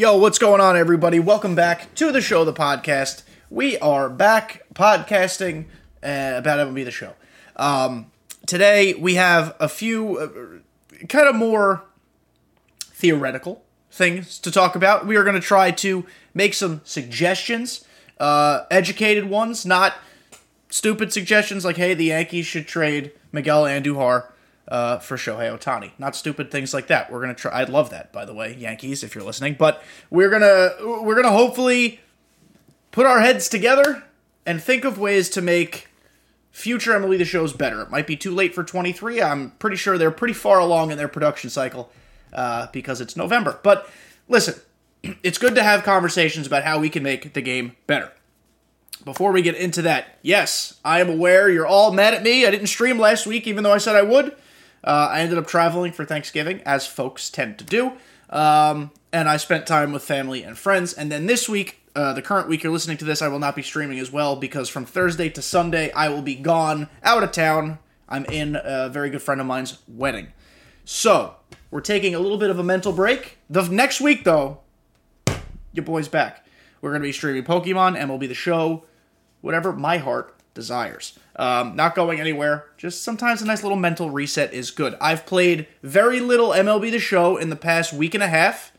Yo, what's going on, everybody? Welcome back to the show, the podcast. We are back podcasting uh, about MLB the show. Um, today we have a few uh, kind of more theoretical things to talk about. We are going to try to make some suggestions, uh, educated ones, not stupid suggestions like, hey, the Yankees should trade Miguel Andujar uh, for Shohei Ohtani. Not stupid things like that. We're gonna try. I love that, by the way, Yankees, if you're listening. But we're gonna we're gonna hopefully put our heads together and think of ways to make future MLB the shows better. It might be too late for 23. I'm pretty sure they're pretty far along in their production cycle uh, because it's November. But listen, it's good to have conversations about how we can make the game better. Before we get into that, yes, I am aware you're all mad at me. I didn't stream last week, even though I said I would. Uh, I ended up traveling for Thanksgiving, as folks tend to do. Um, and I spent time with family and friends. And then this week, uh, the current week you're listening to this, I will not be streaming as well because from Thursday to Sunday, I will be gone out of town. I'm in a very good friend of mine's wedding. So, we're taking a little bit of a mental break. The next week, though, your boy's back. We're going to be streaming Pokemon, MLB The Show, whatever my heart desires. Um, not going anywhere. Just sometimes a nice little mental reset is good. I've played very little MLB The Show in the past week and a half.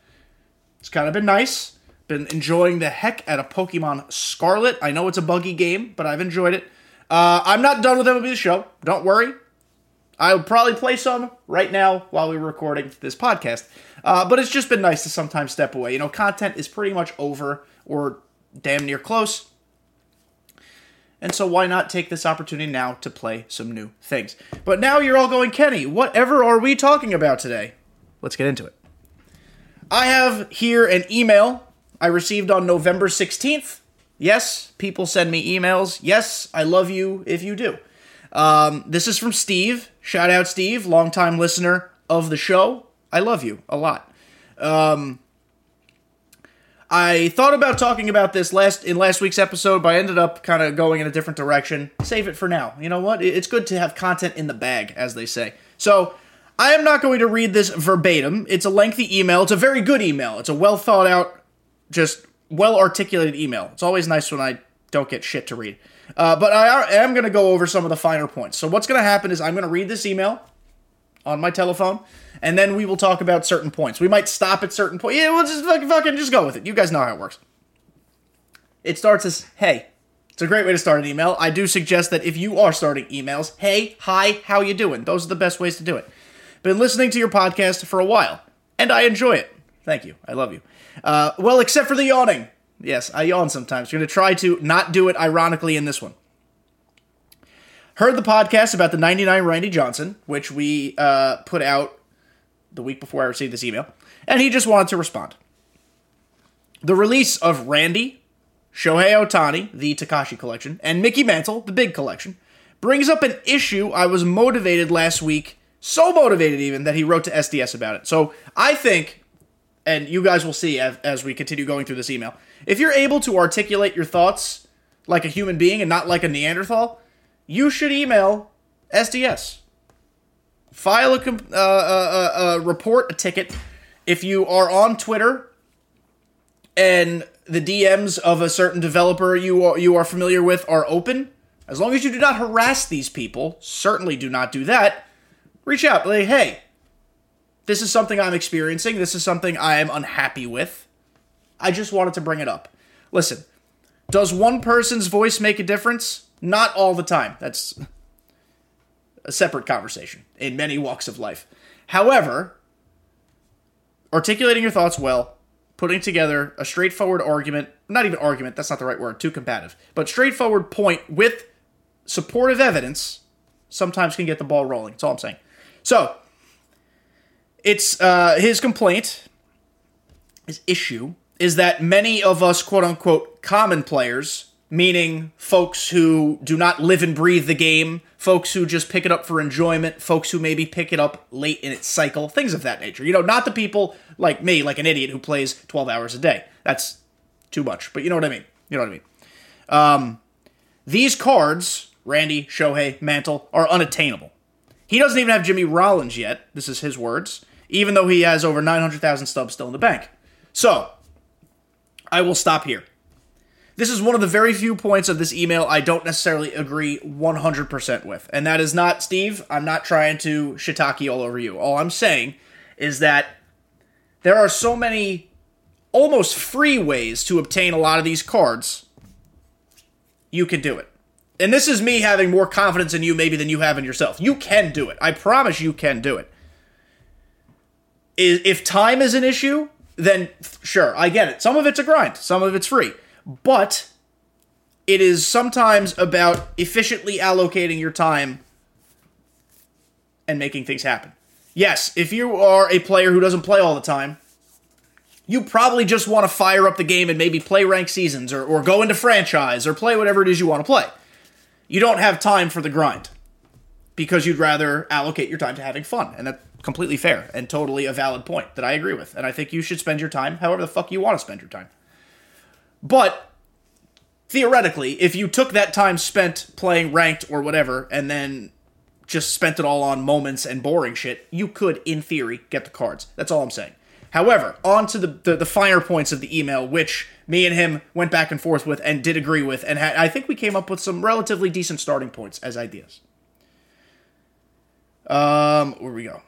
It's kind of been nice. Been enjoying the heck out of Pokemon Scarlet. I know it's a buggy game, but I've enjoyed it. Uh, I'm not done with MLB The Show. Don't worry. I'll probably play some right now while we're recording this podcast. Uh, but it's just been nice to sometimes step away. You know, content is pretty much over or damn near close. And so why not take this opportunity now to play some new things? But now you're all going, Kenny, whatever are we talking about today? Let's get into it. I have here an email I received on November 16th. Yes, people send me emails. Yes, I love you if you do. Um, this is from Steve. Shout out, Steve, longtime listener of the show. I love you a lot. Um, I thought about talking about this last in last week's episode, but I ended up kind of going in a different direction. Save it for now. You know what? It's good to have content in the bag, as they say. So I am not going to read this verbatim. It's a lengthy email. It's a very good email. It's a well thought out, just well articulated email. It's always nice when I don't get shit to read. Uh, but I am going to go over some of the finer points. So what's going to happen is I'm going to read this email on my telephone, and then we will talk about certain points. We might stop at certain points. Yeah, we'll just fucking, fucking just go with it. You guys know how it works. It starts as hey. It's a great way to start an email. I do suggest that if you are starting emails, hey, hi, how you doing? Those are the best ways to do it. Been listening to your podcast for a while, and I enjoy it. Thank you. I love you. Uh, well, except for the yawning. Yes, I yawn sometimes. We're going to try to not do it ironically in this one. Heard the podcast about the 99 Randy Johnson, which we uh, put out the week before I received this email, and he just wanted to respond. The release of Randy, Shohei Ohtani, the Takashi collection, and Mickey Mantle, the big collection, brings up an issue I was motivated last week, so motivated even, that he wrote to SDS about it. So I think, and you guys will see as, as we continue going through this email, if you're able to articulate your thoughts like a human being and not like a Neanderthal, you should email SDS. File a, uh, uh, uh, uh, report a ticket if you are on Twitter and the DMs of a certain developer you are, you are familiar with are open. As long as you do not harass these people, certainly do not do that. Reach out, like, hey, this is something I'm experiencing. This is something I am unhappy with. I just wanted to bring it up. Listen, does one person's voice make a difference? Not all the time. That's a separate conversation in many walks of life. However, articulating your thoughts well, putting together a straightforward argument, not even argument, that's not the right word, too combative, but straightforward point with supportive evidence sometimes can get the ball rolling. That's all I'm saying. So, it's uh, his complaint, his issue, is that many of us, quote unquote, common players, meaning folks who do not live and breathe the game, folks who just pick it up for enjoyment, folks who maybe pick it up late in its cycle, things of that nature. You know, not the people like me, like an idiot who plays 12 hours a day. That's too much, but you know what I mean. You know what I mean. Um, these cards, Randy, Shohei, Mantle, are unattainable. He doesn't even have Jimmy Rollins yet. This is his words, even though he has over 900,000 stubs still in the bank. So, I will stop here. This is one of the very few points of this email I don't necessarily agree 100% with. And that is not, Steve, I'm not trying to shiitake all over you. All I'm saying is that there are so many almost free ways to obtain a lot of these cards. You can do it. And this is me having more confidence in you maybe than you have in yourself. You can do it. I promise you can do it. If time is an issue, then sure, I get it. Some of it's a grind, some of it's free. But it is sometimes about efficiently allocating your time and making things happen. Yes, if you are a player who doesn't play all the time, you probably just want to fire up the game and maybe play ranked seasons or, or go into franchise or play whatever it is you want to play. You don't have time for the grind because you'd rather allocate your time to having fun. And that's completely fair and totally a valid point that I agree with. And I think you should spend your time however the fuck you want to spend your time. But theoretically, if you took that time spent playing ranked or whatever and then just spent it all on moments and boring shit, you could, in theory, get the cards. That's all I'm saying. However, on to the, the, the, finer points of the email, which me and him went back and forth with and did agree with, and I think we came up with some relatively decent starting points as ideas. Um, where we go?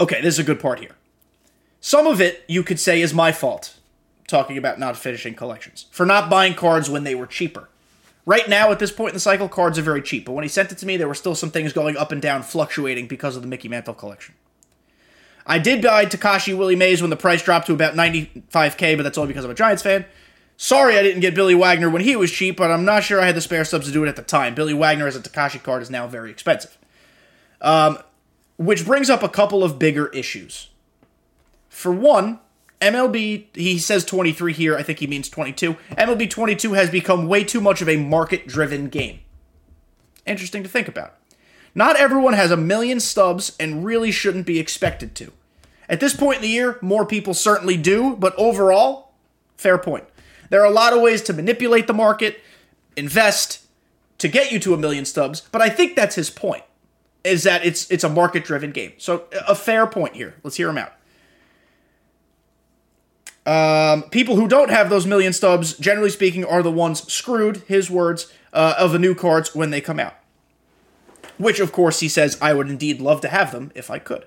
Okay, this is a good part here. Some of it you could say is my fault, talking about not finishing collections, for not buying cards when they were cheaper. Right now, at this point in the cycle, cards are very cheap, but when he sent it to me, there were still some things going up and down, fluctuating because of the Mickey Mantle collection. I did buy Takashi Willie Mays when the price dropped to about 95k, but that's only because I'm a Giants fan. Sorry I didn't get Billy Wagner when he was cheap, but I'm not sure I had the spare stubs to do it at the time. Billy Wagner as a Takashi card is now very expensive. Um, which brings up a couple of bigger issues. For one, MLB, he says 23 here, I think he means 22. MLB 22 has become way too much of a market driven game. Interesting to think about. Not everyone has a million stubs and really shouldn't be expected to. At this point in the year, more people certainly do, but overall, fair point. There are a lot of ways to manipulate the market, invest to get you to a million stubs, but I think that's his point. Is that it's it's a market driven game. So a fair point here. Let's hear him out. Um, people who don't have those million stubs, generally speaking, are the ones screwed, his words, uh, of the new cards when they come out. Which, of course, he says, I would indeed love to have them if I could.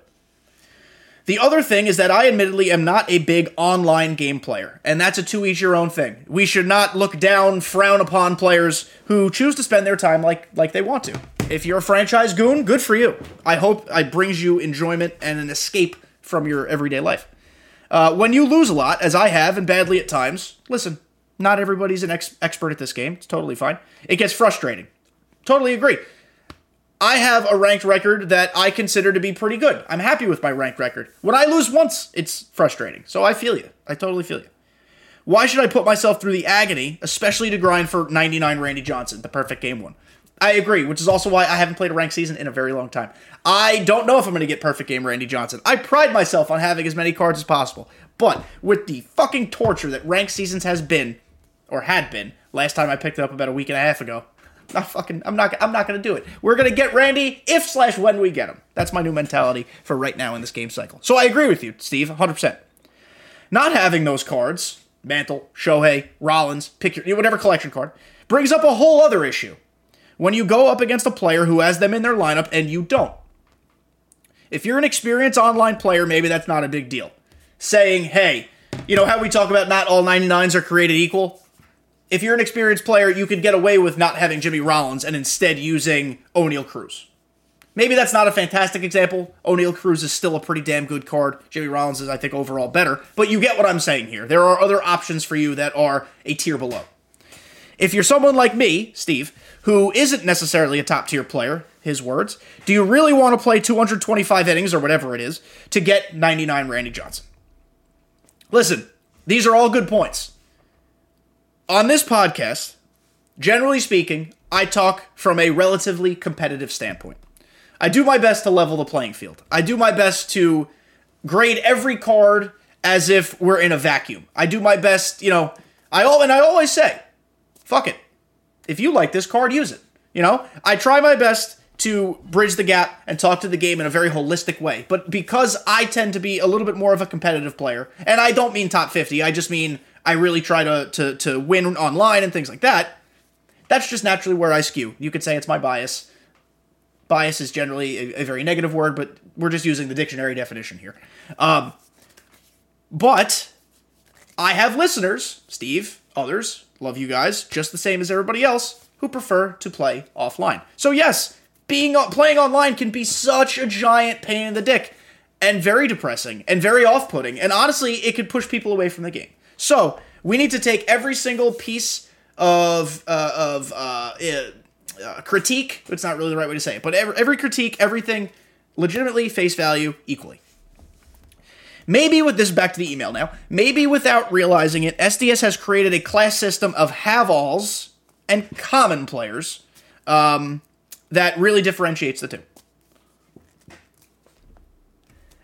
The other thing is that I admittedly am not a big online game player, and that's a to each your own thing. We should not look down, frown upon players who choose to spend their time like like they want to. If you're a franchise goon, good for you. I hope it brings you enjoyment and an escape from your everyday life. Uh, when you lose a lot, as I have, and badly at times, listen, not everybody's an ex- expert at this game. It's totally fine. It gets frustrating. Totally agree. I have a ranked record that I consider to be pretty good. I'm happy with my ranked record. When I lose once, it's frustrating. So I feel you. I totally feel you. Why should I put myself through the agony, especially to grind for 99 Randy Johnson, the perfect game one? I agree, which is also why I haven't played a ranked season in a very long time. I don't know if I'm going to get perfect game Randy Johnson. I pride myself on having as many cards as possible. But with the fucking torture that ranked seasons has been, or had been, last time I picked it up about a week and a half ago, not fucking, I'm not, I'm not going to do it. We're going to get Randy if slash when we get him. That's my new mentality for right now in this game cycle. So I agree with you, Steve, 100%. Not having those cards, Mantle, Shohei, Rollins, pick your, whatever collection card, brings up a whole other issue when you go up against a player who has them in their lineup and you don't. If you're an experienced online player, maybe that's not a big deal. Saying, hey, you know how we talk about not all 99s are created equal? If you're an experienced player, you could get away with not having Jimmy Rollins and instead using Oneil Cruz. Maybe that's not a fantastic example. Oneil Cruz is still a pretty damn good card. Jimmy Rollins is, I think, overall better. But you get what I'm saying here. There are other options for you that are a tier below. If you're someone like me, Steve, who isn't necessarily a top tier player, his words, do you really want to play 225 innings or whatever it is to get 99 Randy Johnson? Listen, these are all good points. On this podcast, generally speaking, I talk from a relatively competitive standpoint. I do my best to level the playing field. I do my best to grade every card as if we're in a vacuum. I do my best, you know, I all and I always say, fuck it if you like this card, use it. You know, I try my best to bridge the gap and talk to the game in a very holistic way. But because I tend to be a little bit more of a competitive player, and I don't mean top 50, I just mean I really try to, to, to win online and things like that, that's just naturally where I skew. You could say it's my bias. Bias is generally a, a very negative word, but we're just using the dictionary definition here. Um, but I have listeners, Steve, others, love you guys, just the same as everybody else, who prefer to play offline. So yes, being playing online can be such a giant pain in the dick and very depressing and very off-putting and honestly it could push people away from the game so we need to take every single piece of uh, of uh, uh, critique it's not really the right way to say it but every, every critique everything legitimately face value equally Maybe with this back to the email now. Maybe without realizing it, SDS has created a class system of have-alls and common players um, that really differentiates the two.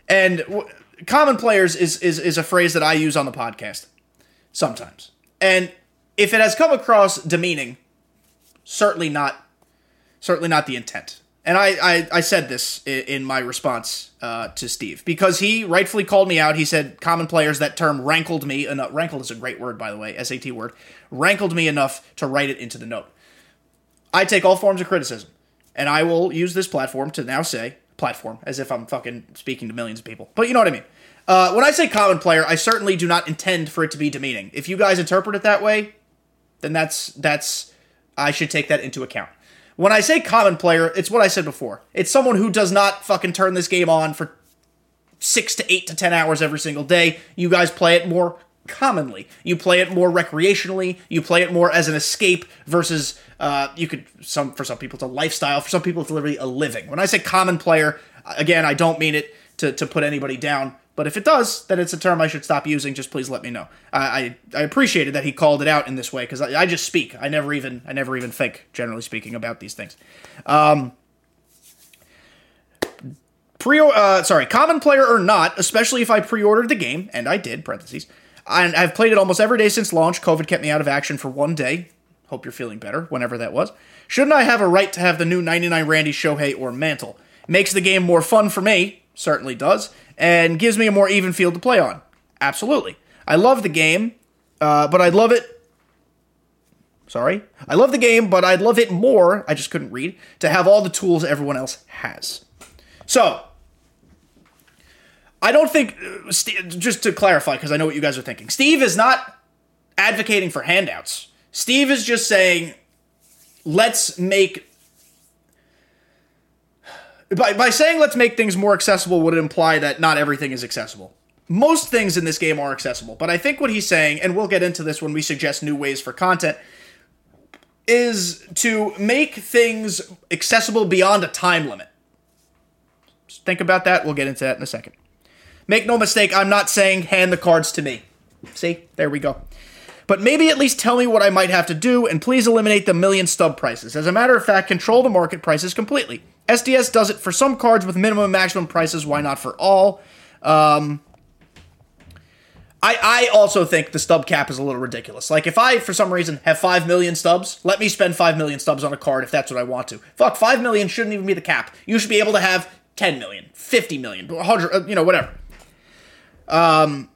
And w- common players is, is is a phrase that I use on the podcast sometimes. And if it has come across demeaning, certainly not certainly not the intent. And I, I, I said this in, my response uh, to Steve because he rightfully called me out. He said common players. That term rankled me enough. Rankled is a great word, by the way, SAT word. Rankled me enough to write it into the note. I take all forms of criticism. And I will use this platform to now say platform as if I'm fucking speaking to millions of people. But you know what I mean. Uh, when I say common player, I certainly do not intend for it to be demeaning. If you guys interpret it that way, then that's that's I should take that into account. When I say common player, it's what I said before. It's someone who does not fucking turn this game on for six to eight to ten hours every single day. You guys play it more commonly. You play it more recreationally. You play it more as an escape versus uh, you could some for some people it's a lifestyle. For some people it's literally a living. When I say common player, again, I don't mean it to to put anybody down. But if it does, then it's a term I should stop using. Just please let me know. I I, I appreciated that he called it out in this way because I, I, just speak. I never even I never even think, generally speaking, about these things. Um, pre uh, sorry, common player or not, especially if I pre-ordered the game, and I did. Parentheses. And I've played it almost every day since launch. COVID kept me out of action for one day. Hope you're feeling better, whenever that was. Shouldn't I have a right to have the new 99 Randy Shohei or mantle? Makes the game more fun for me, certainly does, and gives me a more even field to play on. Absolutely. I love the game, uh, but I'd love it. Sorry. I love the game, but I'd love it more, I just couldn't read, to have all the tools everyone else has. So, I don't think, just to clarify, because I know what you guys are thinking, Steve is not advocating for handouts. Steve is just saying, let's make. By, by saying let's make things more accessible would imply that not everything is accessible. Most things in this game are accessible, but I think what he's saying, and we'll get into this when we suggest new ways for content, is to make things accessible beyond a time limit. Just think about that. We'll get into that in a second. Make no mistake, I'm not saying hand the cards to me. See, there we go. But maybe at least tell me what I might have to do, and please eliminate the million stub prices. As a matter of fact, control the market prices completely. SDS does it for some cards with minimum and maximum prices. Why not for all? Um, I, I also think the stub cap is a little ridiculous. Like, if I, for some reason, have 5 million stubs, let me spend 5 million stubs on a card if that's what I want to. Fuck, 5 million shouldn't even be the cap. You should be able to have 10 million, 50 million, 100, uh, you know, whatever. Um,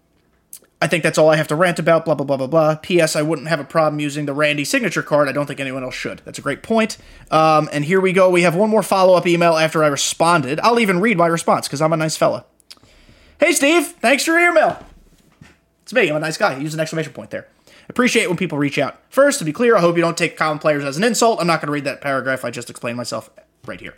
I think that's all I have to rant about. Blah blah blah blah blah. P.S. I wouldn't have a problem using the Randy signature card. I don't think anyone else should. That's a great point. Um, and here we go. We have one more follow up email after I responded. I'll even read my response because I'm a nice fella. Hey Steve, thanks for your email. It's me. I'm a nice guy. Use an exclamation point there. Appreciate when people reach out. First, to be clear, I hope you don't take common players as an insult. I'm not going to read that paragraph. I just explained myself right here.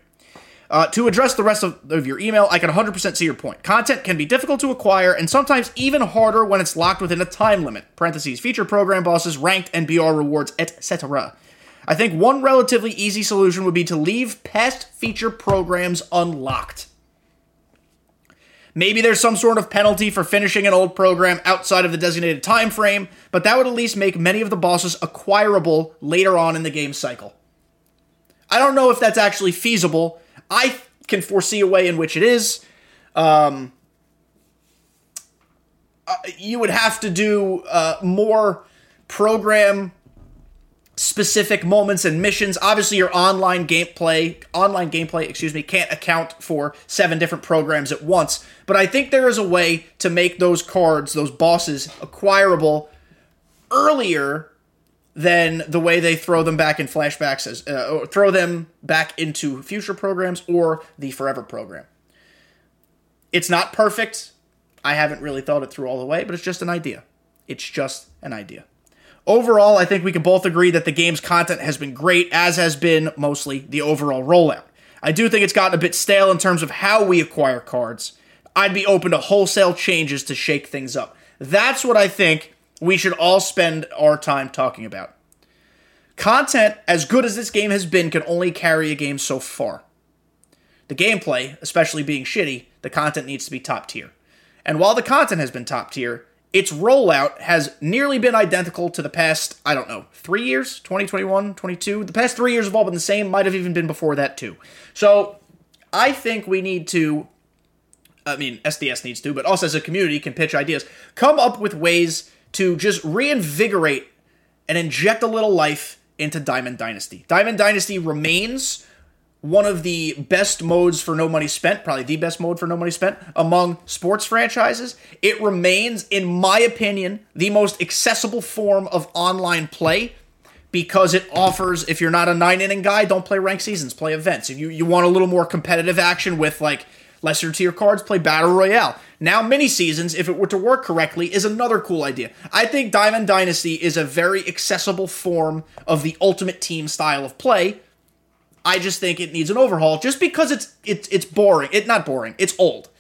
Uh, to address the rest of, of your email, I can 100% see your point. Content can be difficult to acquire and sometimes even harder when it's locked within a time limit. Parentheses, feature program bosses, ranked and BR rewards, etc. I think one relatively easy solution would be to leave past feature programs unlocked. Maybe there's some sort of penalty for finishing an old program outside of the designated time frame, but that would at least make many of the bosses acquirable later on in the game cycle. I don't know if that's actually feasible, I can foresee a way in which it is. Um, uh, you would have to do uh, more program specific moments and missions. Obviously, your online gameplay, online gameplay, excuse me, can't account for seven different programs at once. But I think there is a way to make those cards, those bosses, acquirable earlier than the way they throw them back in flashbacks as uh, throw them back into future programs or the forever program. It's not perfect. I haven't really thought it through all the way, but it's just an idea. It's just an idea. Overall, I think we can both agree that the game's content has been great, as has been mostly the overall rollout. I do think it's gotten a bit stale in terms of how we acquire cards. I'd be open to wholesale changes to shake things up. That's what I think we should all spend our time talking about. Content, as good as this game has been, can only carry a game so far. The gameplay, especially being shitty, the content needs to be top tier. And while the content has been top tier, its rollout has nearly been identical to the past, I don't know, three years, 2021, 22. The past three years have all been the same, might have even been before that too. So I think we need to, I mean, SDS needs to, but us as a community can pitch ideas, come up with ways to just reinvigorate and inject a little life into Diamond Dynasty. Diamond Dynasty remains one of the best modes for no money spent, probably the best mode for no money spent among sports franchises. It remains, in my opinion, the most accessible form of online play because it offers, if you're not a nine inning guy, don't play ranked seasons, play events. If you, you want a little more competitive action with like lesser tier cards, play Battle Royale. Now, mini seasons, if it were to work correctly, is another cool idea. I think Diamond Dynasty is a very accessible form of the ultimate team style of play I just think it needs an overhaul just because it's it's it's boring. It not boring. It's old.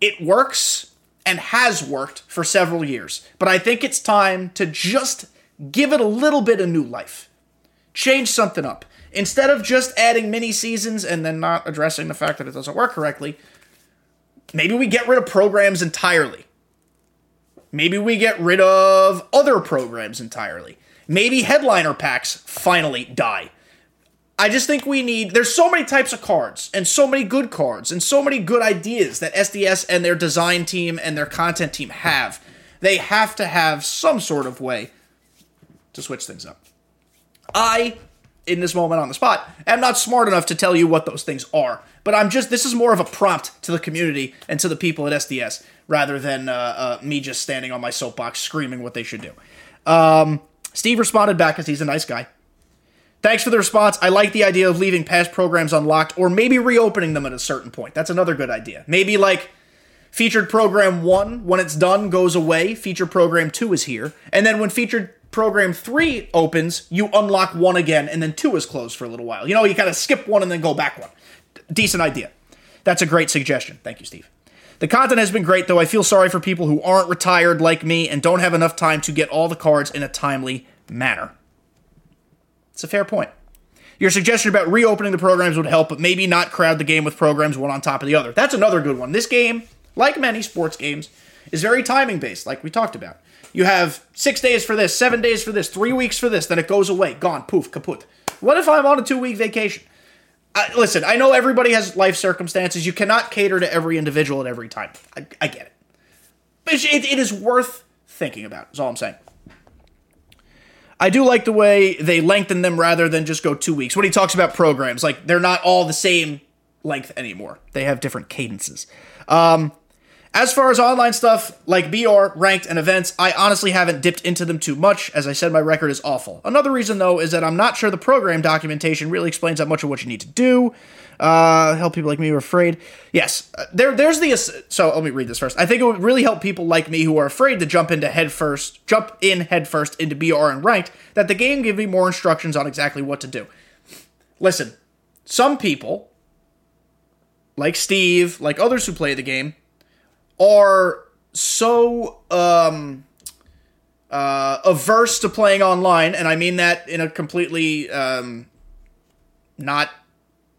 It works and has worked for several years, but I think it's time to just give it a little bit of new life. Change something up. Instead of just adding mini seasons and then not addressing the fact that it doesn't work correctly, maybe we get rid of programs entirely. Maybe we get rid of other programs entirely. Maybe headliner packs finally die. I just think we need. There's so many types of cards, and so many good cards, and so many good ideas that SDS and their design team and their content team have. They have to have some sort of way to switch things up. I, in this moment on the spot, I'm not smart enough to tell you what those things are, but I'm just. This is more of a prompt to the community and to the people at SDS rather than uh, uh, me just standing on my soapbox screaming what they should do. Um, Steve responded back because he's a nice guy. Thanks for the response. I like the idea of leaving past programs unlocked or maybe reopening them at a certain point. That's another good idea. Maybe like featured program 1 when it's done goes away, featured program 2 is here, and then when featured program 3 opens, you unlock 1 again and then 2 is closed for a little while. You know, you kind of skip one and then go back one. Decent idea. That's a great suggestion. Thank you, Steve. The content has been great, though I feel sorry for people who aren't retired like me and don't have enough time to get all the cards in a timely manner. It's a fair point. Your suggestion about reopening the programs would help, but maybe not crowd the game with programs one on top of the other. That's another good one. This game, like many sports games, is very timing based, like we talked about. You have six days for this, seven days for this, three weeks for this, then it goes away, gone, poof, kaput. What if I'm on a two week vacation? I, listen, I know everybody has life circumstances. You cannot cater to every individual at every time. I, I get it. But it, it is worth thinking about, is all I'm saying. I do like the way they lengthen them rather than just go two weeks. When he talks about programs, like they're not all the same length anymore. They have different cadences. Um, as far as online stuff like BR, ranked, and events, I honestly haven't dipped into them too much. As I said, my record is awful. Another reason, though, is that I'm not sure the program documentation really explains that much of what you need to do. Uh, help people like me who are afraid. Yes, uh, there. There's the. So let me read this first. I think it would really help people like me who are afraid to jump into head first, jump in head first into BR and ranked. That the game give me more instructions on exactly what to do. Listen, some people, like Steve, like others who play the game, are so um, uh, averse to playing online, and I mean that in a completely um, not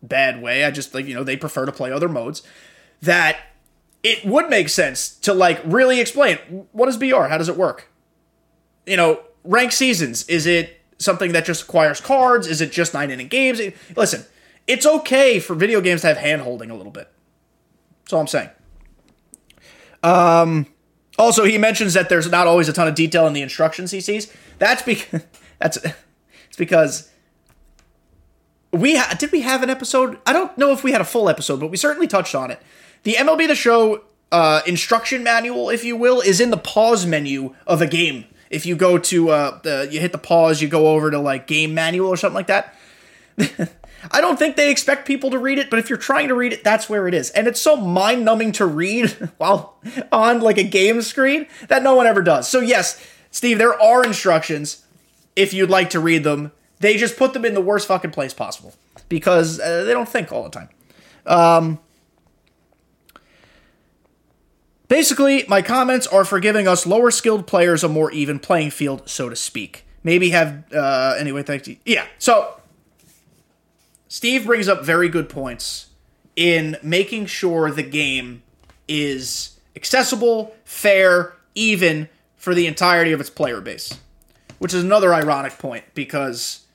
bad way. I just like, you know, they prefer to play other modes. That it would make sense to like really explain what is BR? How does it work? You know, rank seasons. Is it something that just acquires cards? Is it just nine inning games? Listen, it's okay for video games to have hand holding a little bit. That's all I'm saying. Um, also, he mentions that there's not always a ton of detail in the instructions he sees. That's because That's it's because we ha- did we have an episode. I don't know if we had a full episode, but we certainly touched on it. The MLB The Show uh, instruction manual, if you will, is in the pause menu of a game. If you go to uh, the, you hit the pause, you go over to like game manual or something like that. I don't think they expect people to read it, but if you're trying to read it, that's where it is. And it's so mind numbing to read while on like a game screen that no one ever does. So, yes, Steve, there are instructions if you'd like to read them. They just put them in the worst fucking place possible because uh, they don't think all the time. Um, basically, my comments are for giving us lower skilled players a more even playing field, so to speak. Maybe have, uh, anyway, thank you. Yeah, so Steve brings up very good points in making sure the game is accessible, fair, even for the entirety of its player base. Which is another ironic point because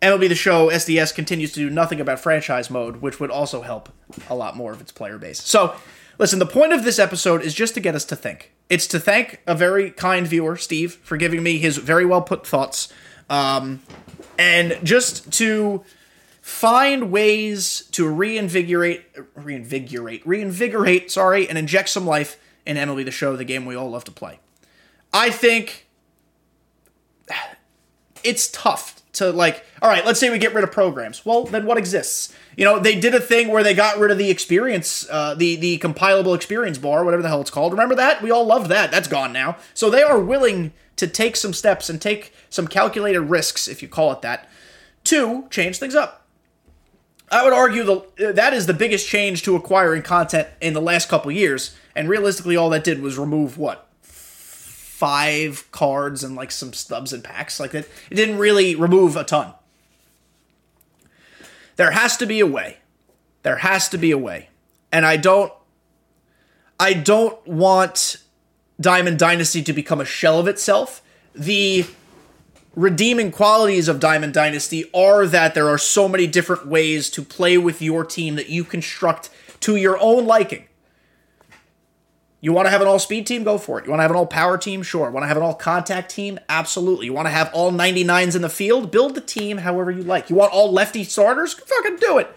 MLB The Show SDS continues to do nothing about franchise mode, which would also help a lot more of its player base. So, listen, the point of this episode is just to get us to think. It's to thank a very kind viewer, Steve, for giving me his very well put thoughts. Um, and just to find ways to reinvigorate, reinvigorate, reinvigorate, sorry, and inject some life in MLB The Show, the game we all love to play. I think it's tough to like all right let's say we get rid of programs. Well then what exists? You know they did a thing where they got rid of the experience uh, the the compilable experience bar whatever the hell it's called. Remember that? We all loved that. That's gone now. So they are willing to take some steps and take some calculated risks if you call it that to change things up i would argue the, that is the biggest change to acquiring content in the last couple years and realistically all that did was remove what five cards and like some stubs and packs like that. It didn't really remove a ton. There has to be a way. There has to be a way. And I don't I don't want Diamond Dynasty to become a shell of itself. The redeeming qualities of Diamond Dynasty are that there are so many different ways to play with your team that you construct to your own liking. You want to have an all speed team? Go for it. You want to have an all power team? Sure. Want to have an all contact team? Absolutely. You want to have all 99s in the field? Build the team however you like. You want all lefty starters? Fucking do it.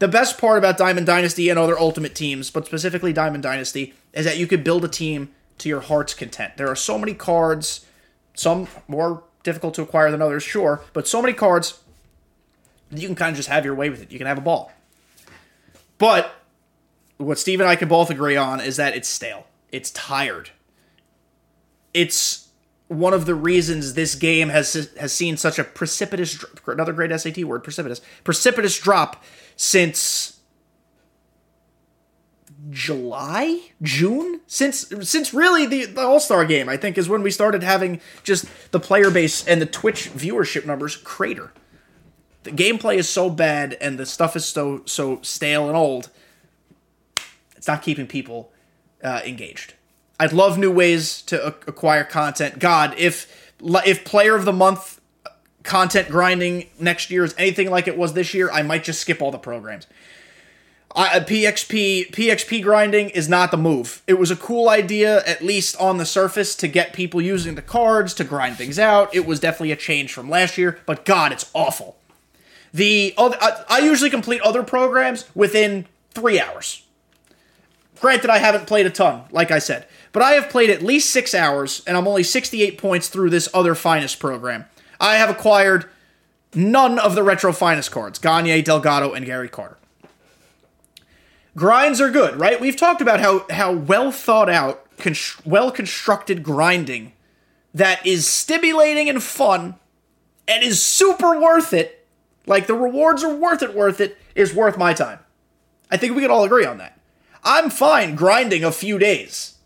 The best part about Diamond Dynasty and other Ultimate teams, but specifically Diamond Dynasty, is that you could build a team to your heart's content. There are so many cards, some more difficult to acquire than others, sure, but so many cards you can kind of just have your way with it. You can have a ball. But what Steve and I can both agree on is that it's stale. It's tired. It's one of the reasons this game has has seen such a precipitous another great SAT word precipitous precipitous drop since July June since since really the, the All Star game I think is when we started having just the player base and the Twitch viewership numbers crater. The gameplay is so bad and the stuff is so so stale and old it's not keeping people uh, engaged. I'd love new ways to acquire content. God, if if player of the month content grinding next year is anything like it was this year, I might just skip all the programs. I, uh, PXP PXP grinding is not the move. It was a cool idea, at least on the surface, to get people using the cards to grind things out. It was definitely a change from last year, but God, it's awful. The other, I, I usually complete other programs within three hours. Granted, I haven't played a ton, like I said, but I have played at least six hours, and I'm only 68 points through this other finest program. I have acquired none of the retro finest cards Gagne, Delgado, and Gary Carter. Grinds are good, right? We've talked about how, how well thought out, well constructed grinding that is stimulating and fun and is super worth it. Like the rewards are worth it, worth it, is worth my time. I think we can all agree on that. I'm fine grinding a few days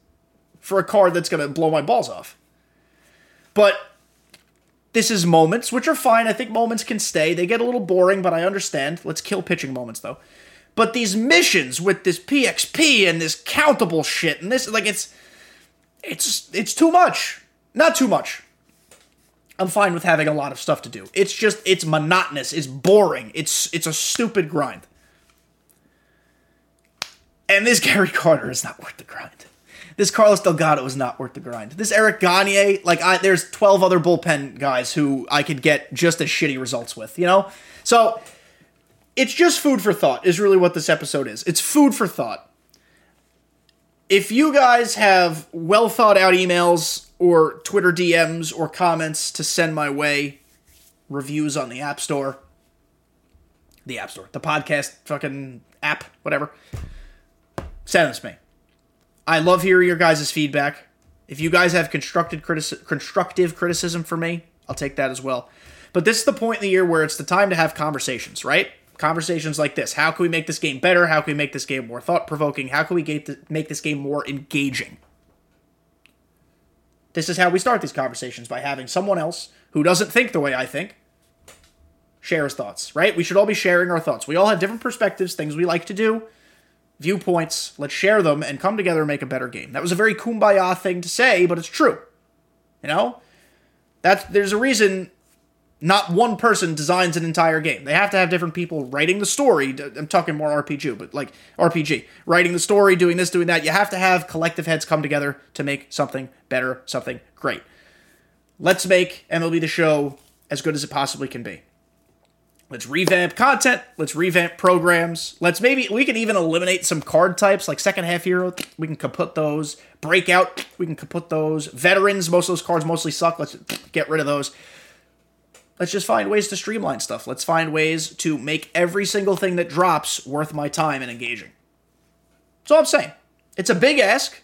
for a card that's going to blow my balls off. But this is moments, which are fine. I think moments can stay. They get a little boring, but I understand. Let's kill pitching moments, though. But these missions with this PXP and this countable shit and this, like, it's. It's it's too much. Not too much. I'm fine with having a lot of stuff to do. It's just it's monotonous, it's boring. It's it's a stupid grind. And this Gary Carter is not worth the grind. this Carlos Delgado is not worth the grind. This Eric Gagne, like I, there's 12 other bullpen guys who I could get just as shitty results with, you know? So it's just food for thought is really what this episode is. It's food for thought. If you guys have well thought out emails or Twitter DMs or comments to send my way, reviews on the App Store, the App Store, the podcast fucking app, whatever, send to me. I love hearing your guys' feedback. If you guys have constructed critici- constructive criticism for me, I'll take that as well. But this is the point in the year where it's the time to have conversations, right? Conversations like this. How can we make this game better? How can we make this game more thought provoking? How can we make this game more engaging? This is how we start these conversations by having someone else who doesn't think the way I think share his thoughts, right? We should all be sharing our thoughts. We all have different perspectives, things we like to do, viewpoints. Let's share them and come together and make a better game. That was a very kumbaya thing to say, but it's true. You know? That's there's a reason not one person designs an entire game. They have to have different people writing the story. I'm talking more RPG, but like RPG, writing the story, doing this, doing that. You have to have collective heads come together to make something better, something great. Let's make MLB the show as good as it possibly can be. Let's revamp content. Let's revamp programs. Let's maybe we can even eliminate some card types like second half hero. We can kaput those. Breakout. We can kaput those. Veterans. Most of those cards mostly suck. Let's get rid of those. Let's just find ways to streamline stuff. Let's find ways to make every single thing that drops worth my time and engaging. That's all I'm saying. It's a big ask.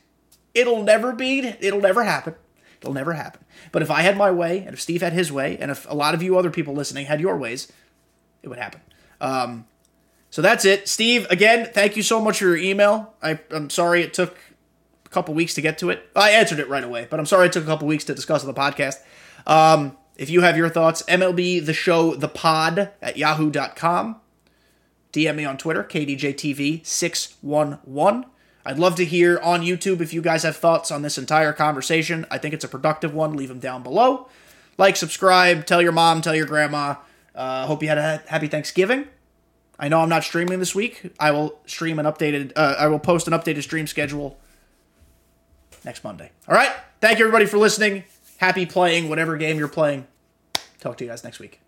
It'll never be. It'll never happen. It'll never happen. But if I had my way, and if Steve had his way, and if a lot of you other people listening had your ways, it would happen. Um, so that's it. Steve, again, thank you so much for your email. I, I'm sorry it took a couple weeks to get to it. I answered it right away, but I'm sorry it took a couple weeks to discuss on the podcast. Um, if you have your thoughts, MLB the show, the pod at yahoo.com. DM me on Twitter, KDJTV611. I'd love to hear on YouTube if you guys have thoughts on this entire conversation. I think it's a productive one. Leave them down below. Like, subscribe, tell your mom, tell your grandma. Uh, hope you had a happy Thanksgiving. I know I'm not streaming this week. I will stream an updated. Uh, I will post an updated stream schedule next Monday. All right. Thank you everybody for listening. Happy playing whatever game you're playing. Talk to you guys next week.